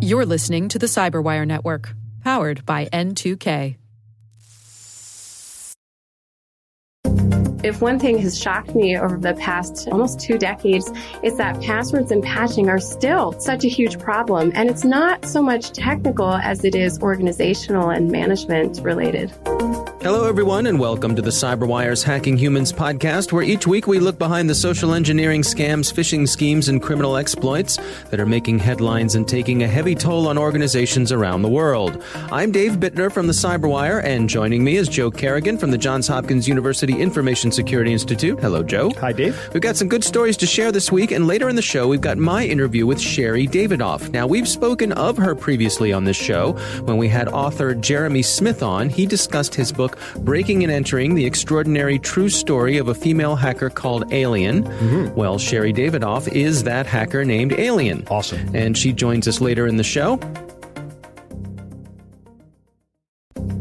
You're listening to the Cyberwire Network, powered by N2K. If one thing has shocked me over the past almost two decades, is that passwords and patching are still such a huge problem. And it's not so much technical as it is organizational and management related. Hello, everyone, and welcome to the CyberWire's Hacking Humans podcast, where each week we look behind the social engineering scams, phishing schemes, and criminal exploits that are making headlines and taking a heavy toll on organizations around the world. I'm Dave Bittner from the CyberWire, and joining me is Joe Carrigan from the Johns Hopkins University Information Security Institute. Hello, Joe. Hi, Dave. We've got some good stories to share this week, and later in the show, we've got my interview with Sherri Davidoff. Now, we've spoken of her previously on this show when we had author Jeremy Smith on. He discussed his book, Breaking and Entering The Extraordinary True Story of a Female Hacker Called Alien. Mm-hmm. Well, Sherri Davidoff is that hacker named Alien. Awesome. And she joins us later in the show.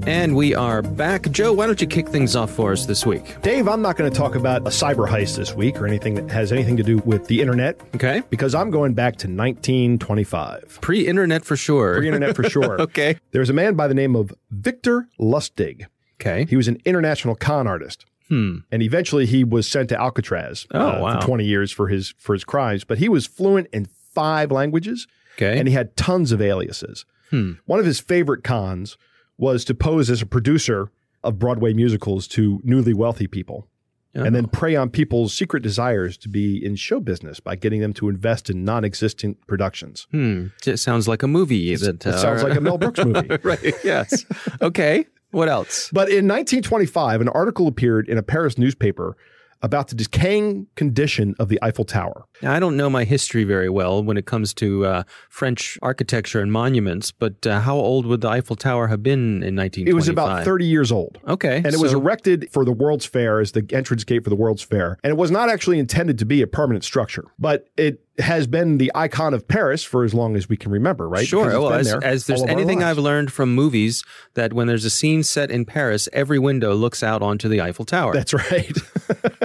And we are back. Joe, why don't you kick things off for us this week? Dave, I'm not going to talk about a cyber heist this week or anything that has anything to do with the internet. Okay. Because I'm going back to 1925. Pre internet for sure. Pre internet for sure. okay. There was a man by the name of Victor Lustig. Okay. He was an international con artist. Hmm. And eventually he was sent to Alcatraz oh, uh, wow. for 20 years for his for his crimes. But he was fluent in five languages. Okay. And he had tons of aliases. Hmm. One of his favorite cons was to pose as a producer of Broadway musicals to newly wealthy people. Oh. And then prey on people's secret desires to be in show business by getting them to invest in non-existent productions. Hmm. It sounds like a movie. That, it sounds like a Mel Brooks movie. right. Yes. Okay. What else? But in 1925, an article appeared in a Paris newspaper about the decaying condition of the Eiffel Tower. Now, I don't know my history very well when it comes to uh, French architecture and monuments, but uh, how old would the Eiffel Tower have been in 1925? It was about 30 years old. Okay. And it so, was erected for the World's Fair as the entrance gate for the World's Fair. And it was not actually intended to be a permanent structure, but it has been the icon of Paris for as long as we can remember, right? Sure. Well, as, there as there's all of our anything. I've learned from movies, that when there's a scene set in Paris, every window looks out onto the Eiffel Tower. That's right.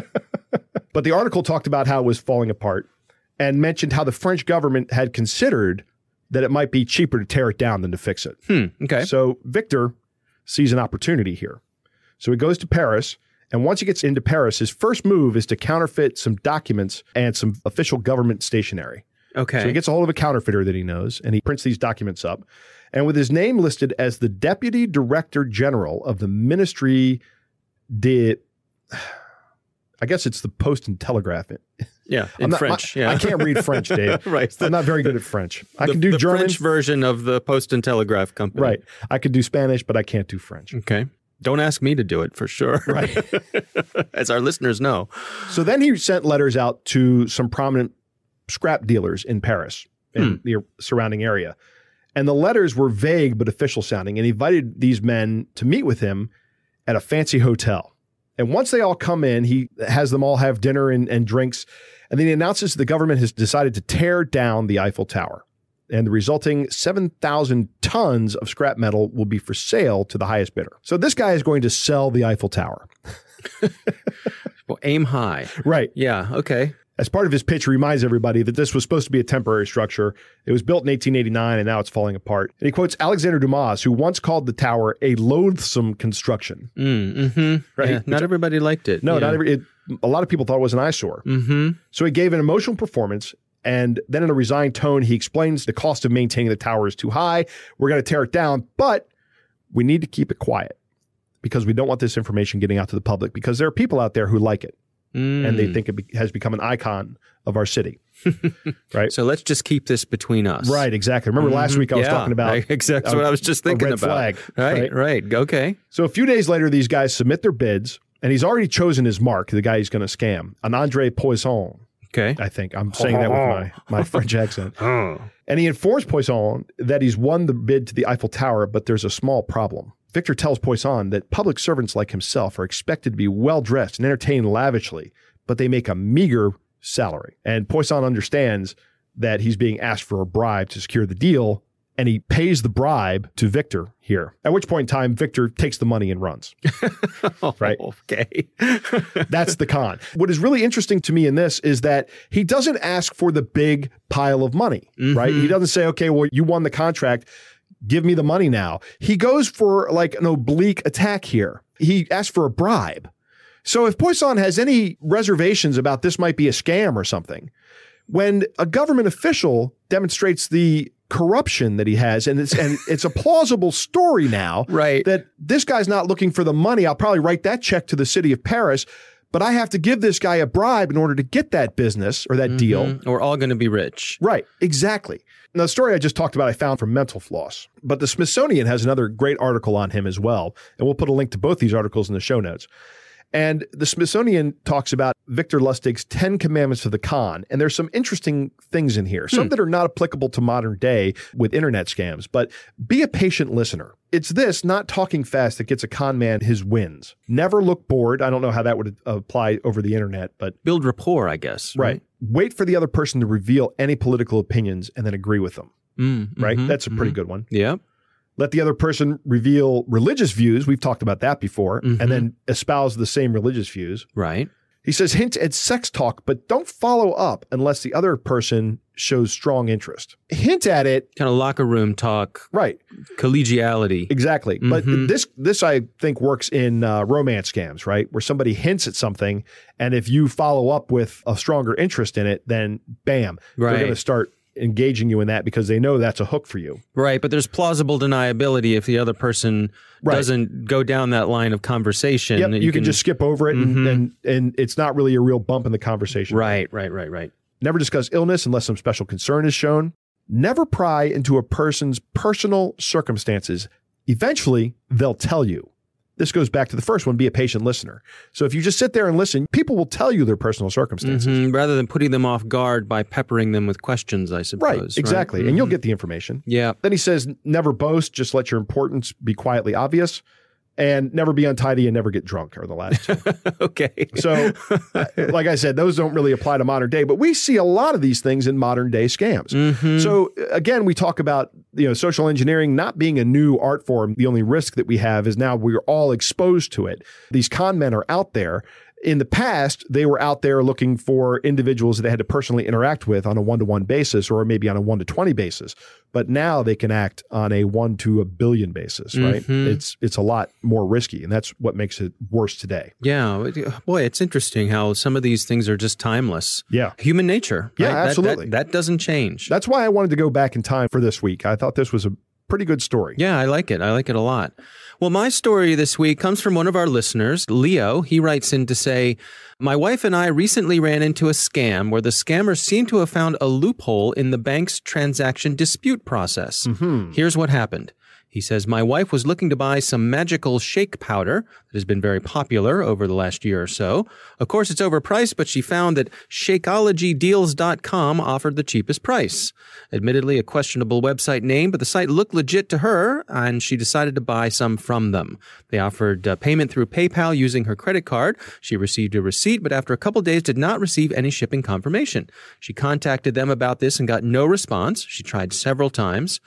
but the article talked about how it was falling apart and mentioned how the French government had considered that it might be cheaper to tear it down than to fix it. Hmm. Okay. So Victor sees an opportunity here. So he goes to Paris. And once he gets into Paris, his first move is to counterfeit some documents and some official government stationery. Okay. So he gets a hold of a counterfeiter that he knows and he prints these documents up. And with his name listed as the Deputy Director General of the Ministry de. I guess it's the Post and Telegraph. yeah. In not- French. I, yeah. I can't read French, Dave. right. I'm not very good at French. I the, can do the German. French version of the Post and Telegraph Company. Right. I could do Spanish, but I can't do French. Okay. Don't ask me to do it for sure. Right. As our listeners know. So then he sent letters out to some prominent scrap dealers in Paris and hmm. the surrounding area. And the letters were vague but official sounding and he invited these men to meet with him at a fancy hotel. And once they all come in, he has them all have dinner and, and drinks. And then he announces the government has decided to tear down the Eiffel Tower. And the resulting 7,000 tons of scrap metal will be for sale to the highest bidder. So this guy is going to sell the Eiffel Tower. Well, aim high. Right. Yeah. Okay. As part of his pitch, he reminds everybody that this was supposed to be a temporary structure. It was built in 1889 and now it's falling apart. And he quotes Alexander Dumas, who once called the tower a loathsome construction. Mm, hmm Right. Yeah, not everybody liked it. No, yeah. not every. It, a lot of people thought it was an eyesore. Mm-hmm. So he gave an emotional performance. And then in a resigned tone, he explains the cost of maintaining the tower is too high. We're going to tear it down, but we need to keep it quiet because we don't want this information getting out to the public because there are people out there who like it Mm. and they think it be- has become an icon of our city. right. So let's just keep this between us. Right, exactly. Remember last week I was Mm-hmm. Yeah, talking about exactly a- what I was just thinking about. flag, Right, right? right. Okay. So a few days later, these guys submit their bids, and he's already chosen his mark, the guy he's going to scam, an Andre Poisson. Okay. I think I'm saying that with my, my French accent. And he informs Poisson that he's won the bid to the Eiffel Tower, but there's a small problem. Victor tells Poisson that public servants like himself are expected to be well dressed and entertained lavishly, but they make a meager salary. And Poisson understands that he's being asked for a bribe to secure the deal, and he pays the bribe to Victor here. At which point in time, Victor takes the money and runs. right? Okay. That's the con. What is really interesting to me in this is that he doesn't ask for the big pile of money, right? He mm-hmm. doesn't say, okay, well, you won the contract. Give me the money now. He goes for like an oblique attack here. He asks for a bribe. So if Poisson has any reservations about this might be a scam or something, when a government official demonstrates the corruption that he has and it's and it's a plausible story now Right. that this guy's not looking for the money i'll probably write that check to the city of paris but i have to give this guy a bribe in order to get that business or that deal Mm, We're all going to be rich. Right, exactly. Now, the story I just talked about, I found from Mental Floss, but the Smithsonian has another great article on him as well. And we'll put a link to both these articles in the show notes. And the Smithsonian talks about Victor Lustig's 10 commandments of the con. And there's some interesting things in here, some that are not applicable to modern day with internet scams, but be a patient listener. It's this, not talking fast, that gets a con man his wins. Never look bored. I don't know how that would apply over the internet, but Build rapport, I guess. Right. Wait for the other person to reveal any political opinions and then agree with them. Mm, Right. mhm, That's a pretty good one. Yep. Let the other person reveal religious views. We've talked about that before, Mhm. and then espouse the same religious views. Right. He says hint at sex talk, but don't follow up unless the other person shows strong interest. Hint at it. Kind of locker room talk, Right. collegiality. Exactly. But Mhm. this this I think works in uh, romance scams, right? Where somebody hints at something, and if you follow up with a stronger interest in it, then bam, they're going to start engaging you in that because they know that's a hook for you. Right. But there's plausible deniability if the other person Right. doesn't go down that line of conversation. Yep, that you, can, just skip over it, and, Mhm. and and it's not really a real bump in the conversation. Right, right, right, right. Never discuss illness unless some special concern is shown. Never pry into a person's personal circumstances. Eventually, they'll tell you. This goes back to the first one be a patient listener. So if you just sit there and listen, people will tell you their personal circumstances. Mhm, Rather than putting them off guard by peppering them with questions, I suppose. Right, exactly. And you'll Mhm. get the information. Yeah. Then he says, never boast, just let your importance be quietly obvious. And never be untidy and never get drunk are the last two. okay. So, uh, like I said, those don't really apply to modern day, but we see a lot of these things in modern day scams. Mhm. So again, we talk about you know social engineering not being a new art form. The only risk that we have is now we're all exposed to it. These con men are out there. In the past, they were out there looking for individuals that they had to personally interact with on a one to one basis or maybe on a one to 20 basis. But now they can act on a one to a billion basis, right? Mhm. It's, it's a lot more risky. And that's what makes it worse today. Yeah, boy, it's interesting how some of these things are just timeless. Yeah. Human nature. Yeah, right? That- that- absolutely. That, doesn't change. That's why I wanted to go back in time for this week. I thought this was a pretty good story. yeah, I like it. I like it a lot. Well, my story this week comes from one of our listeners, Leo. He writes in to say, My wife and I recently ran into a scam where the scammers seem to have found a loophole in the bank's transaction dispute process. Mm-hmm. Here's what happened. He says, My wife was looking to buy some magical shake powder that has been very popular over the last year or so. Of course, it's overpriced, but she found that Shakeologydeals.com offered the cheapest price. Admittedly, a questionable website name, but the site looked legit to her, and she decided to buy some from them. They offered uh, payment through PayPal using her credit card. She received a receipt, but after a couple days did not receive any shipping confirmation. She contacted them about this and got no response. She tried several times.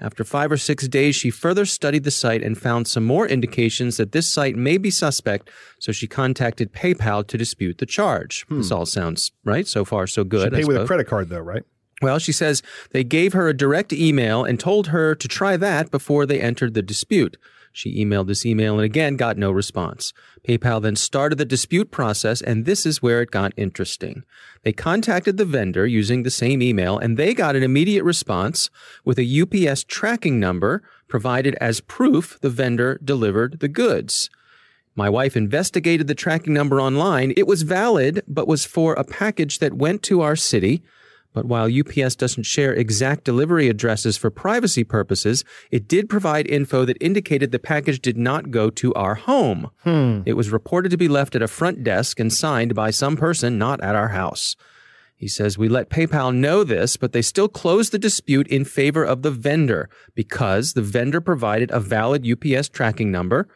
After five or six days, she further studied the site and found some more indications that this site may be suspect, so she contacted PayPal to dispute the charge. This hmm. all sounds right. So far, so good. Pay I with a credit card, though, right? Well, she says they gave her a direct email and told her to try that before they entered the dispute. She emailed this email and again got no response. PayPal then started the dispute process, and this is where it got interesting. They contacted the vendor using the same email, and they got an immediate response with a UPS tracking number provided as proof the vendor delivered the goods. My wife investigated the tracking number online. It was valid, but was for a package that went to our city. But while UPS doesn't share exact delivery addresses for privacy purposes, it did provide info that indicated the package did not go to our home. Hmm. It was reported to be left at a front desk and signed by some person not at our house. He says, We let PayPal know this, but they still closed the dispute in favor of the vendor because the vendor provided a valid UPS tracking number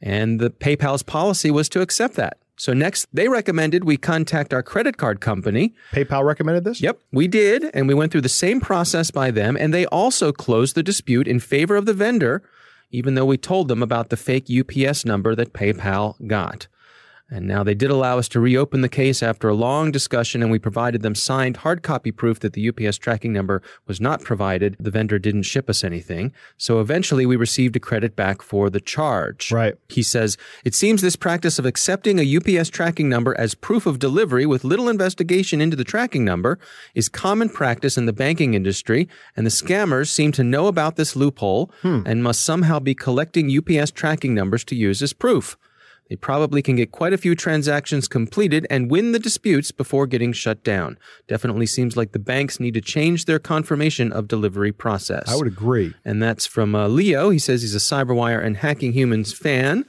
and the PayPal's policy was to accept that. So next, they recommended we contact our credit card company. PayPal recommended this? Yep, we did. And we went through the same process by them. And they also closed the dispute in favor of the vendor, even though we told them about the fake UPS number that PayPal got. And now they did allow us to reopen the case after a long discussion, and we provided them signed hard copy proof that the UPS tracking number was not provided. The vendor didn't ship us anything. So eventually we received a credit back for the charge. Right. He says, It seems this practice of accepting a UPS tracking number as proof of delivery with little investigation into the tracking number is common practice in the banking industry, and the scammers seem to know about this loophole hmm. and must somehow be collecting UPS tracking numbers to use as proof. They probably can get quite a few transactions completed and win the disputes before getting shut down. Definitely seems like the banks need to change their confirmation of delivery process. I would agree. And that's from uh, Leo. He says he's a Cyberwire and Hacking Humans fan.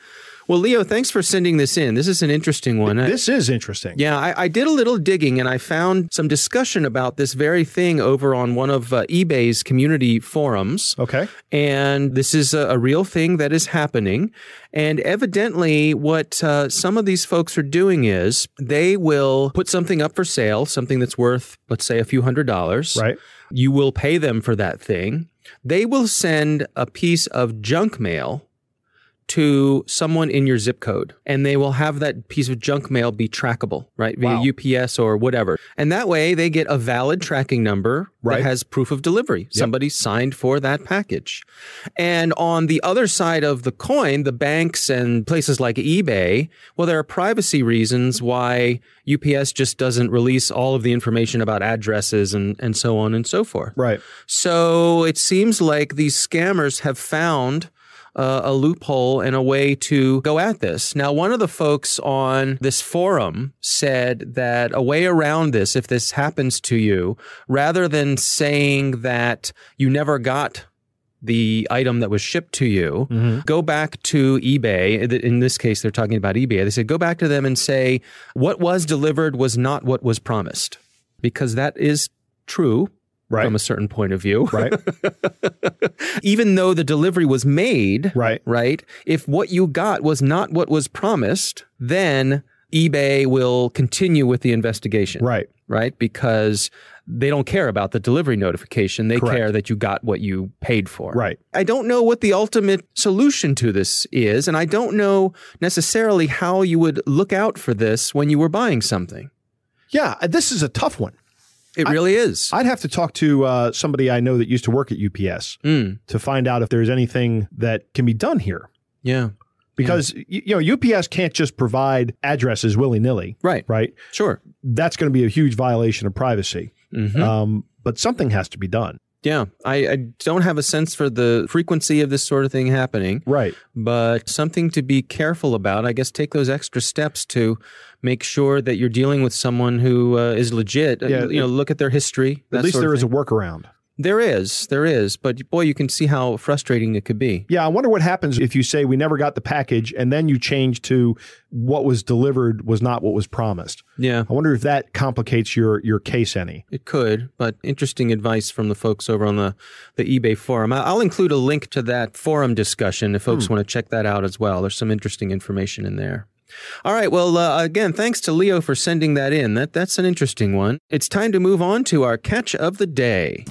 Well, Leo, thanks for sending this in. This is an interesting one. I- This is interesting. yeah, I, I did a little digging and I found some discussion about this very thing over on one of uh, eBay's community forums. Okay. And this is a, a real thing that is happening. And evidently, what uh, some of these folks are doing is they will put something up for sale, something that's worth, let's say, a few hundred dollars. Right. You will pay them for that thing. They will send a piece of junk mail to someone in your zip code and they will have that piece of junk mail be trackable, right? Via Wow. UPS or whatever. And that way they get a valid tracking number Right. that has proof of delivery. Somebody signed for that package. And on the other side of the coin, the banks and places like eBay, well, there are privacy reasons why UPS just doesn't release all of the information about addresses and, and so on and so forth. Right. So it seems like these scammers have found uh, a loophole and a way to go at this. Now, one of the folks on this forum said that a way around this, if this happens to you, rather than saying that you never got the item that was shipped to you, go back to eBay. In this case, they're talking about eBay. They said, go back to them and say, what was delivered was not what was promised. Because that is true Right. from a certain point of view. Right. Even though the delivery was made, Right. right? If what you got was not what was promised, then eBay will continue with the investigation. Right. Right? Because they don't care about the delivery notification. They Correct. care that you got what you paid for. Right. I don't know what the ultimate solution to this is, and I don't know necessarily how you would look out for this when you were buying something. Yeah. This is a tough one. It really is. I'd have to talk to uh, somebody I know that used to work at UPS Mm, to find out if there's anything that can be done here. yeah. Because y you know UPS can't just provide addresses willy nilly, Right. right? Sure. That's going to be a huge violation of privacy. Mhm. Um, but something has to be done, Yeah, I, I don't have a sense for the frequency of this sort of thing happening, right? but something to be careful about. I guess take those extra steps to make sure that you're dealing with someone who uh, is legit. Uh, Yeah, you know, look at their history. At least there is a workaround. There is, there is, but boy, you can see how frustrating it could be. Yeah, I wonder what happens if you say we never got the package and then you change to what was delivered was not what was promised. Yeah, I wonder if that complicates your your case any. it could, but interesting advice from the folks over on the, the eBay forum. I'll include a link to that forum discussion if folks want to check that out as well. There's some interesting information in there. All right. Well, uh, again, thanks to Leo for sending that in. That that's an interesting one. It's time to move on to our catch of the day.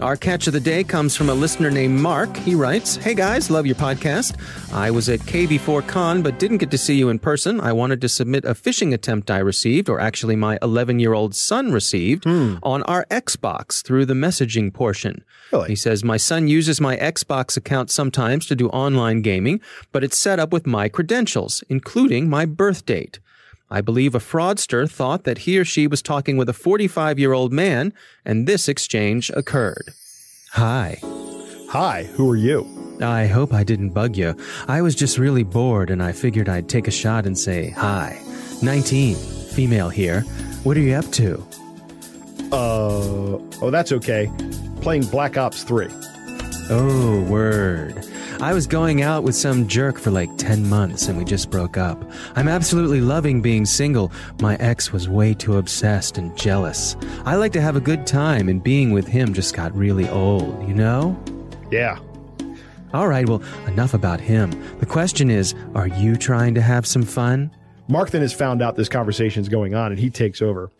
Our catch of the day comes from a listener named Mark. He writes, Hey guys, love your podcast. I was at KB4-CON but didn't get to see you in person. I wanted to submit a phishing attempt I received, or actually my 11 year old son received, hmm. on our Xbox through the messaging portion. Really? He says, My son uses my Xbox account sometimes to do online gaming, but it's set up with my credentials, including my birth date. I believe a fraudster thought that he or she was talking with a 45 year old man, and this exchange occurred. Hi. Hi, who are you? I hope I didn't bug you. I was just really bored and I figured I'd take a shot and say hi. 19, female here. What are you up to? Uh oh, that's okay. Playing Black Ops 3. Oh, word. I was going out with some jerk for like 10 months and we just broke up. I'm absolutely loving being single. My ex was way too obsessed and jealous. I like to have a good time and being with him just got really old, you know? Yeah. All right, well, enough about him. The question is are you trying to have some fun? Mark then has found out this conversation is going on and he takes over.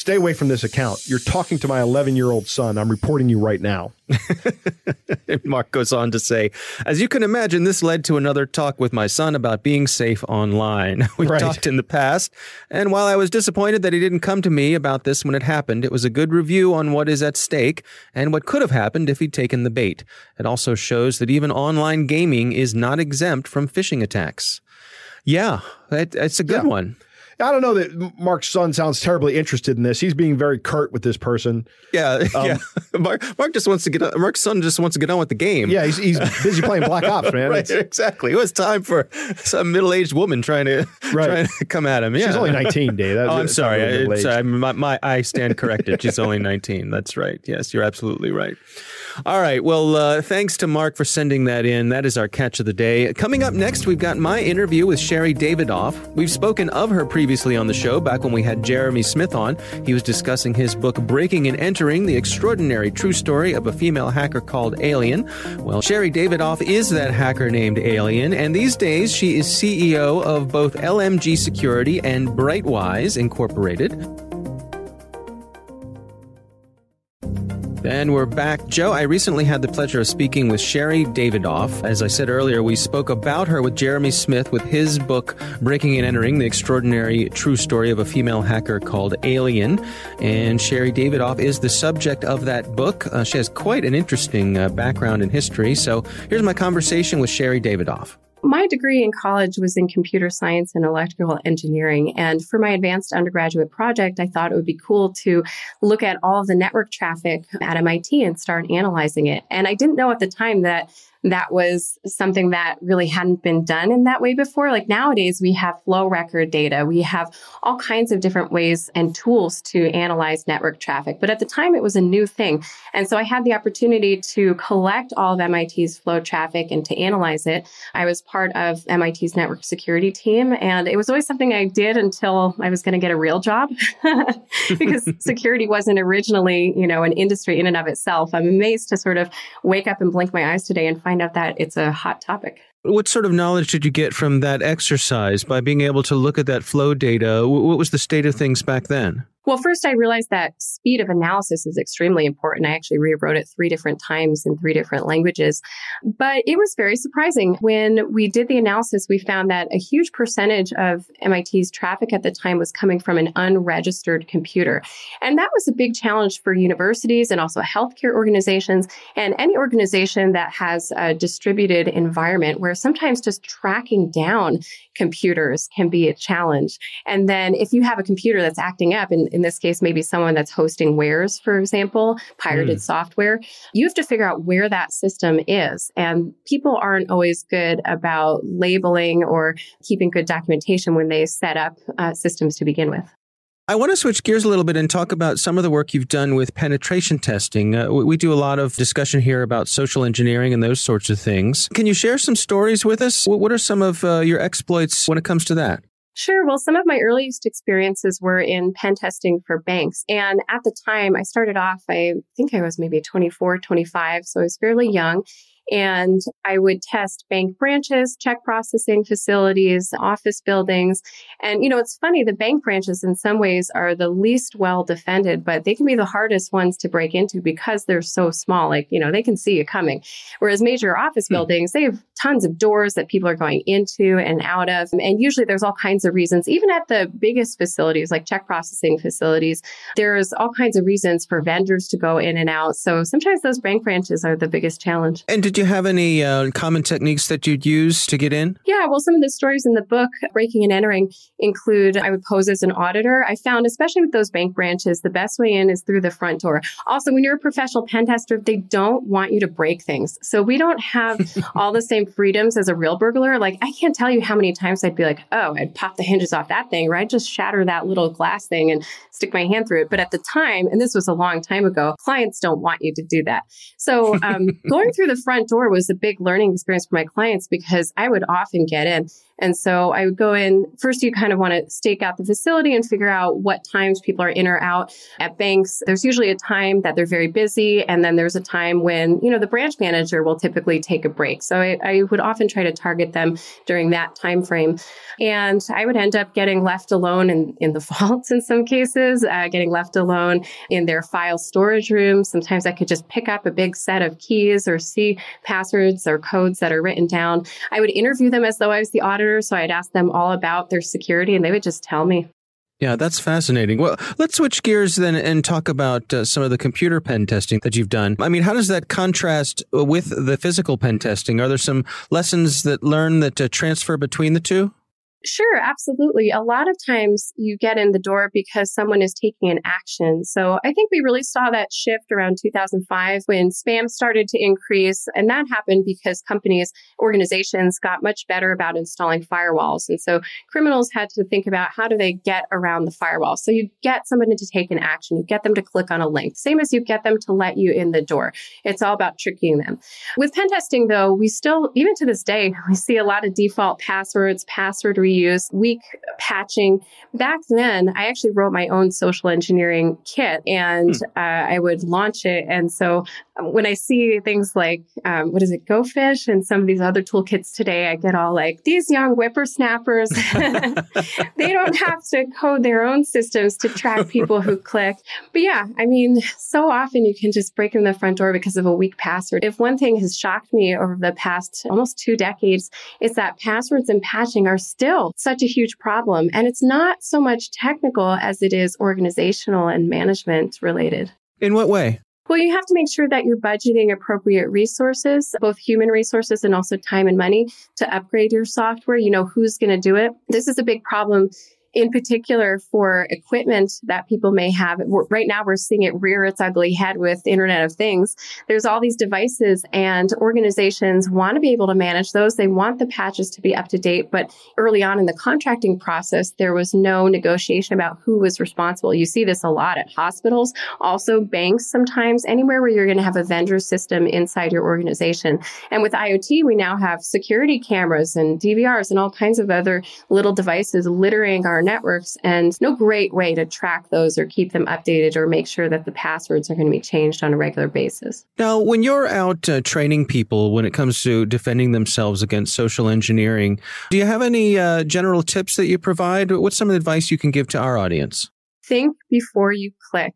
Stay away from this account. You're talking to my 11 year old son. I'm reporting you right now. Mark goes on to say, as you can imagine, this led to another talk with my son about being safe online. We Right. talked in the past, and while I was disappointed that he didn't come to me about this when it happened, it was a good review on what is at stake and what could have happened if he'd taken the bait. It also shows that even online gaming is not exempt from phishing attacks. Yeah, that, that's a good Yeah. one. I don't know that Mark's son sounds terribly interested in this. He's being very curt with this person. Yeah, Um, yeah. Mark, Mark just wants to get. on- Mark's son just wants to get on with the game. Yeah, he's, he's busy playing Black Ops, man. right, It's- exactly. It was time for some middle-aged woman trying to Right. trying to come at him. Yeah, She's only 19, Dave. That- oh, I'm sorry. really I, sorry. My, my, I stand corrected. She's only 19. That's right. Yes, you're absolutely right. All right. Well, uh, thanks to Mark for sending that in. That is our catch of the day. Coming up next, we've got my interview with Sherri Davidoff. We've spoken of her previously on the show back when we had Jeremy Smith on. He was discussing his book, Breaking and Entering The Extraordinary True Story of a Female Hacker Called Alien. Well, Sherri Davidoff is that hacker named Alien, and these days she is CEO of both LMG Security and Brightwise Incorporated. And we're back. Joe, I recently had the pleasure of speaking with Sherri Davidoff. As I said earlier, we spoke about her with Jeremy Smith with his book, Breaking and Entering The Extraordinary True Story of a Female Hacker Called Alien. And Sherri Davidoff is the subject of that book. Uh, she has quite an interesting uh, background in history. So here's my conversation with Sherri Davidoff. My degree in college was in computer science and electrical engineering. And for my advanced undergraduate project, I thought it would be cool to look at all of the network traffic at MIT and start analyzing it. And I didn't know at the time that that was something that really hadn't been done in that way before. Like nowadays, we have flow record data. We have all kinds of different ways and tools to analyze network traffic. But at the time, it was a new thing. And so I had the opportunity to collect all of MIT's flow traffic and to analyze it. I was part of MIT's network security team, and it was always something I did until I was going to get a real job because security wasn't originally, you know, an industry in and of itself. I'm amazed to sort of wake up and blink my eyes today and find out that it's a hot topic. What sort of knowledge did you get from that exercise by being able to look at that flow data? What was the state of things back then? Well, first, I realized that speed of analysis is extremely important. I actually rewrote it three different times in three different languages. But it was very surprising. When we did the analysis, we found that a huge percentage of MIT's traffic at the time was coming from an unregistered computer. And that was a big challenge for universities and also healthcare organizations and any organization that has a distributed environment where sometimes just tracking down computers can be a challenge. And then if you have a computer that's acting up, in, in this case, maybe someone that's hosting wares, for example, pirated software, you have to figure out where that system is. And people aren't always good about labeling or keeping good documentation when they set up uh, systems to begin with. I want to switch gears a little bit and talk about some of the work you've done with penetration testing. Uh, we, we do a lot of discussion here about social engineering and those sorts of things. Can you share some stories with us? What, what are some of uh, your exploits when it comes to that? Sure. Well, some of my earliest experiences were in pen testing for banks. And at the time, I started off, I think I was maybe 24, 25. So I was fairly young. And I would test bank branches, check processing facilities, office buildings. And, you know, it's funny, the bank branches in some ways are the least well defended, but they can be the hardest ones to break into because they're so small. Like, you know, they can see you coming. Whereas major office hmm. buildings, they have tons of doors that people are going into and out of. And usually there's all kinds of reasons, even at the biggest facilities, like check processing facilities, there's all kinds of reasons for vendors to go in and out. So sometimes those bank branches are the biggest challenge. And did you have any uh, common techniques that you'd use to get in? Yeah, well, some of the stories in the book, Breaking and Entering, include I would pose as an auditor. I found, especially with those bank branches, the best way in is through the front door. Also, when you're a professional pen tester, they don't want you to break things. So we don't have all the same freedoms as a real burglar. Like, I can't tell you how many times I'd be like, oh, I'd pop the hinges off that thing, or I'd just shatter that little glass thing and stick my hand through it. But at the time, and this was a long time ago, clients don't want you to do that. So um, going through the front door was a big learning experience for my clients because I would often get in And so I would go in first, you kind of want to stake out the facility and figure out what times people are in or out at banks. There's usually a time that they're very busy. And then there's a time when, you know, the branch manager will typically take a break. So I, I would often try to target them during that time frame. And I would end up getting left alone in, in the vaults in some cases, uh, getting left alone in their file storage room. Sometimes I could just pick up a big set of keys or see passwords or codes that are written down. I would interview them as though I was the auditor. So I'd ask them all about their security and they would just tell me. Yeah, that's fascinating. Well, let's switch gears then and talk about uh, some of the computer pen testing that you've done. I mean, how does that contrast with the physical pen testing? Are there some lessons that learn that uh, transfer between the two? Sure, absolutely. A lot of times you get in the door because someone is taking an action. So I think we really saw that shift around 2005 when spam started to increase. And that happened because companies, organizations got much better about installing firewalls. And so criminals had to think about how do they get around the firewall. So you get somebody to take an action, you get them to click on a link, same as you get them to let you in the door. It's all about tricking them. With pen testing, though, we still, even to this day, we see a lot of default passwords, password reuse, weak patching. Back then, I actually wrote my own social engineering kit and hmm. uh, I would launch it. And so um, when I see things like, um, what is it, GoPhish and some of these other toolkits today, I get all like, these young whippersnappers, they don't have to code their own systems to track people who click. But yeah, I mean, so often you can just break in the front door because of a weak password. If one thing has shocked me over the past almost two decades, is that passwords and patching are still such a huge problem. And it's not so much technical as it is organizational and management related. In what way? Well, you have to make sure that you're budgeting appropriate resources, both human resources and also time and money to upgrade your software. You know who's going to do it. This is a big problem in particular for equipment that people may have. Right now, we're seeing it rear its ugly head with Internet of Things. There's all these devices, and organizations want to be able to manage those. They want the patches to be up to date. But early on in the contracting process, there was no negotiation about who was responsible. You see this a lot at hospitals, also banks sometimes, anywhere where you're going to have a vendor system inside your organization. And with IoT, we now have security cameras and DVRs and all kinds of other little devices littering our our networks and no great way to track those or keep them updated or make sure that the passwords are going to be changed on a regular basis. Now, when you're out uh, training people when it comes to defending themselves against social engineering, do you have any uh, general tips that you provide? What's some of the advice you can give to our audience? Think before you click.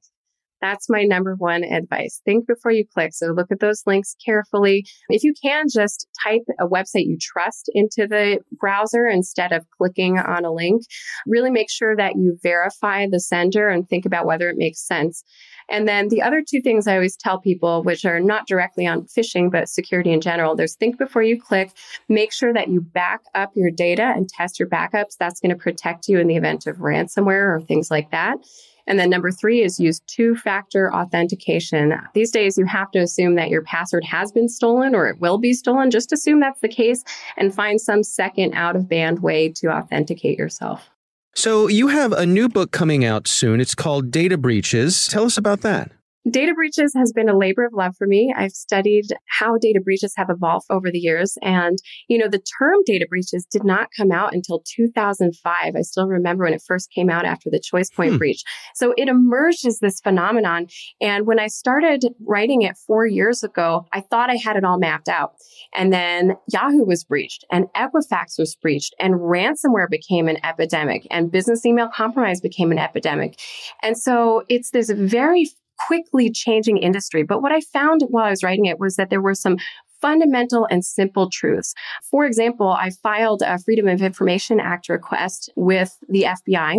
That's my number one advice. Think before you click. So look at those links carefully. If you can, just type a website you trust into the browser instead of clicking on a link. Really make sure that you verify the sender and think about whether it makes sense. And then the other two things I always tell people, which are not directly on phishing, but security in general, there's think before you click, make sure that you back up your data and test your backups. That's going to protect you in the event of ransomware or things like that. And then number three is use two factor authentication. These days, you have to assume that your password has been stolen or it will be stolen. Just assume that's the case and find some second out of band way to authenticate yourself. So, you have a new book coming out soon. It's called Data Breaches. Tell us about that. Data breaches has been a labor of love for me. I've studied how data breaches have evolved over the years. And, you know, the term data breaches did not come out until 2005. I still remember when it first came out after the ChoicePoint hmm. breach. So it emerged as this phenomenon. And when I started writing it four years ago, I thought I had it all mapped out. And then Yahoo was breached and Equifax was breached and ransomware became an epidemic and business email compromise became an epidemic. And so it's this very quickly changing industry. But what I found while I was writing it was that there were some fundamental and simple truths. For example, I filed a Freedom of Information Act request with the FBI,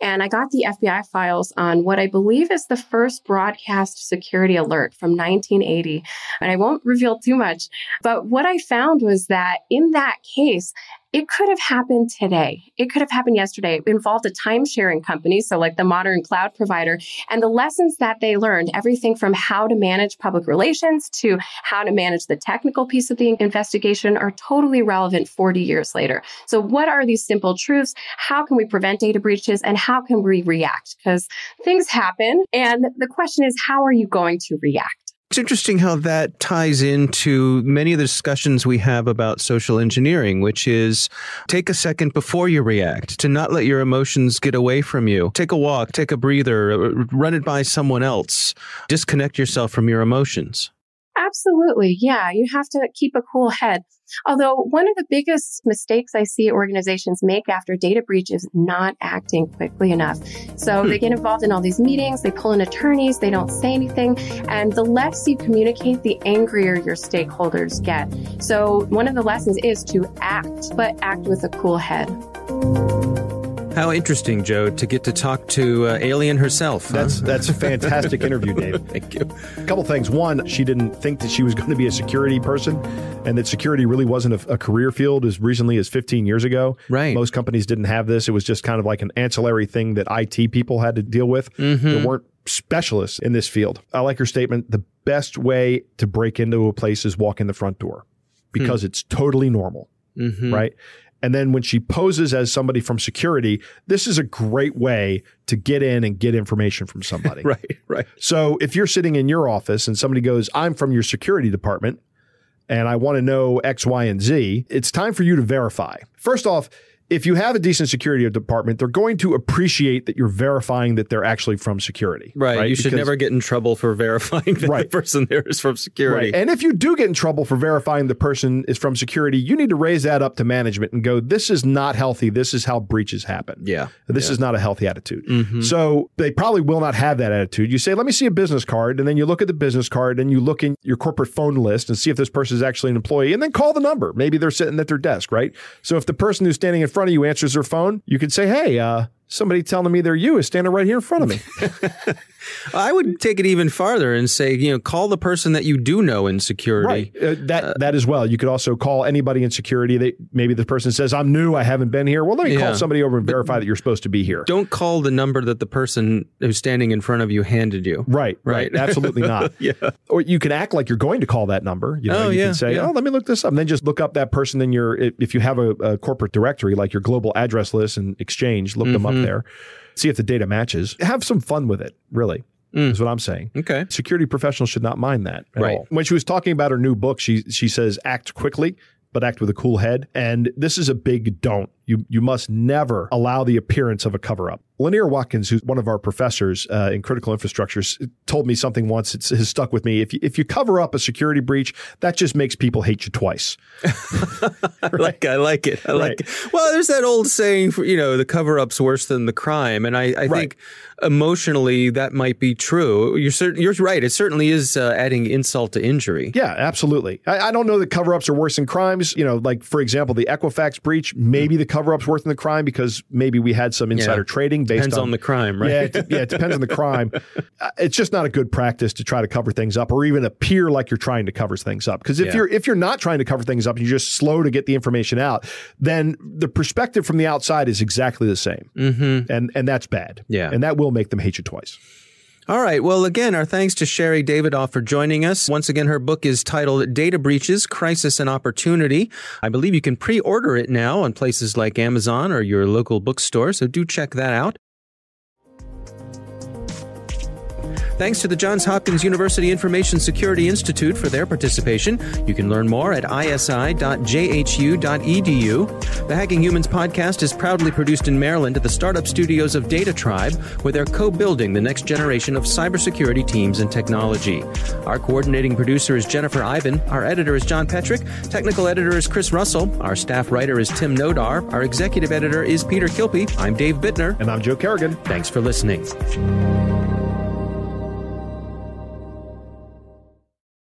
and I got the FBI files on what I believe is the first broadcast security alert from 1980. And I won't reveal too much, but what I found was that in that case, it could have happened today. It could have happened yesterday. It involved a time sharing company, so like the modern cloud provider, and the lessons that they learned, everything from how to manage public relations to how to manage the technical piece of the investigation, are totally relevant 40 years later. So, what are these simple truths? How can we prevent data breaches and how can we react? Because things happen. And the question is, how are you going to react? It's interesting how that ties into many of the discussions we have about social engineering, which is take a second before you react, to not let your emotions get away from you. Take a walk, take a breather, uh, run it by someone else, disconnect yourself from your emotions. Absolutely. Yeah. You have to keep a cool head. Although one of the biggest mistakes I see organizations make after data breach is not acting quickly enough. So hmm. they get involved in all these meetings, they pull in attorneys, they don't say anything. And the less you communicate, the angrier your stakeholders get. So one of the lessons is to act, but act with a cool head. How interesting, Joe, to get to talk to uh, Alien herself. Huh? That's that's a fantastic interview, Dave. Thank you. A couple things. One, she didn't think that she was going to be a security person, and that security really wasn't a, a, career field as recently as 15 years ago. Right. Most companies didn't have this. It was just kind of like an ancillary thing that IT people had to deal with. Mm-hmm. There weren't specialists in this field. I like her statement. The best way to break into a place is walk in the front door because hmm. it's totally normal. Mm-hmm. Right. And then when she poses as somebody from security, this is a great way to get in and get information from somebody. right, right. So if you're sitting in your office and somebody goes, I'm from your security department and I want to know X, Y, and Z, it's time for you to verify. First off, if you have a decent security department, they're going to appreciate that you're verifying that they're actually from security. Right. right? You should because, never get in trouble for verifying that right. the person there is from security. Right. And if you do get in trouble for verifying the person is from security, you need to raise that up to management and go, this is not healthy. This is how breaches happen. Yeah. This yeah. is not a healthy attitude. Mm-hmm. So they probably will not have that attitude. You say, let me see a business card. And then you look at the business card and you look in your corporate phone list and see if this person is actually an employee and then call the number. Maybe they're sitting at their desk, right? So if the person who's standing in front of you answers their phone, you could say, hey, uh, somebody telling me they're you is standing right here in front of me. I would take it even farther and say, you know, call the person that you do know in security. Right. Uh, that uh, that as well. You could also call anybody in security. That maybe the person says, "I'm new. I haven't been here." Well, let me yeah. call somebody over and but verify that you're supposed to be here. Don't call the number that the person who's standing in front of you handed you. Right. Right. right. Absolutely not. yeah. Or you can act like you're going to call that number. You know, oh, you yeah, can say, yeah. "Oh, let me look this up," and then just look up that person in your if you have a, a corporate directory like your global address list and Exchange, look mm-hmm. them up mm-hmm. there see if the data matches. Have some fun with it, really. Mm. Is what I'm saying. Okay. Security professionals should not mind that right. All. When she was talking about her new book, she she says act quickly, but act with a cool head. And this is a big don't. You you must never allow the appearance of a cover up. Lanier Watkins, who's one of our professors uh, in critical infrastructures, told me something once. It has stuck with me. If you, if you cover up a security breach, that just makes people hate you twice. I like I like it. I right. like it. Well, there's that old saying for you know the cover up's worse than the crime, and I, I right. think emotionally that might be true. You're certain, you're right. It certainly is uh, adding insult to injury. Yeah, absolutely. I, I don't know that cover ups are worse than crimes. You know, like for example, the Equifax breach. Maybe the cover up's worse than the crime because maybe we had some insider yeah. trading based depends on, on, the crime, right? Yeah, it, yeah, it depends on the crime. Uh, it's just not a good practice to try to cover things up or even appear like you're trying to cover things up. Because if yeah. you're if you're not trying to cover things up and you're just slow to get the information out, then the perspective from the outside is exactly the same, mm-hmm. and and that's bad. Yeah, and that will make them hate you twice. All right. Well, again, our thanks to Sherri Davidoff for joining us. Once again, her book is titled Data Breaches, Crisis and Opportunity. I believe you can pre-order it now on places like Amazon or your local bookstore, so do check that out. Thanks to the Johns Hopkins University Information Security Institute for their participation. You can learn more at isi.jhu.edu. The Hacking Humans podcast is proudly produced in Maryland at the startup studios of Data Tribe, where they're co-building the next generation of cybersecurity teams and technology. Our coordinating producer is Jennifer Eiben. Our editor is John Petrik. Technical editor is Chris Russell. Our staff writer is Tim Nodar. Our executive editor is Peter Kilpe. I'm Dave Bittner. And I'm Joe Carrigan. Thanks for listening.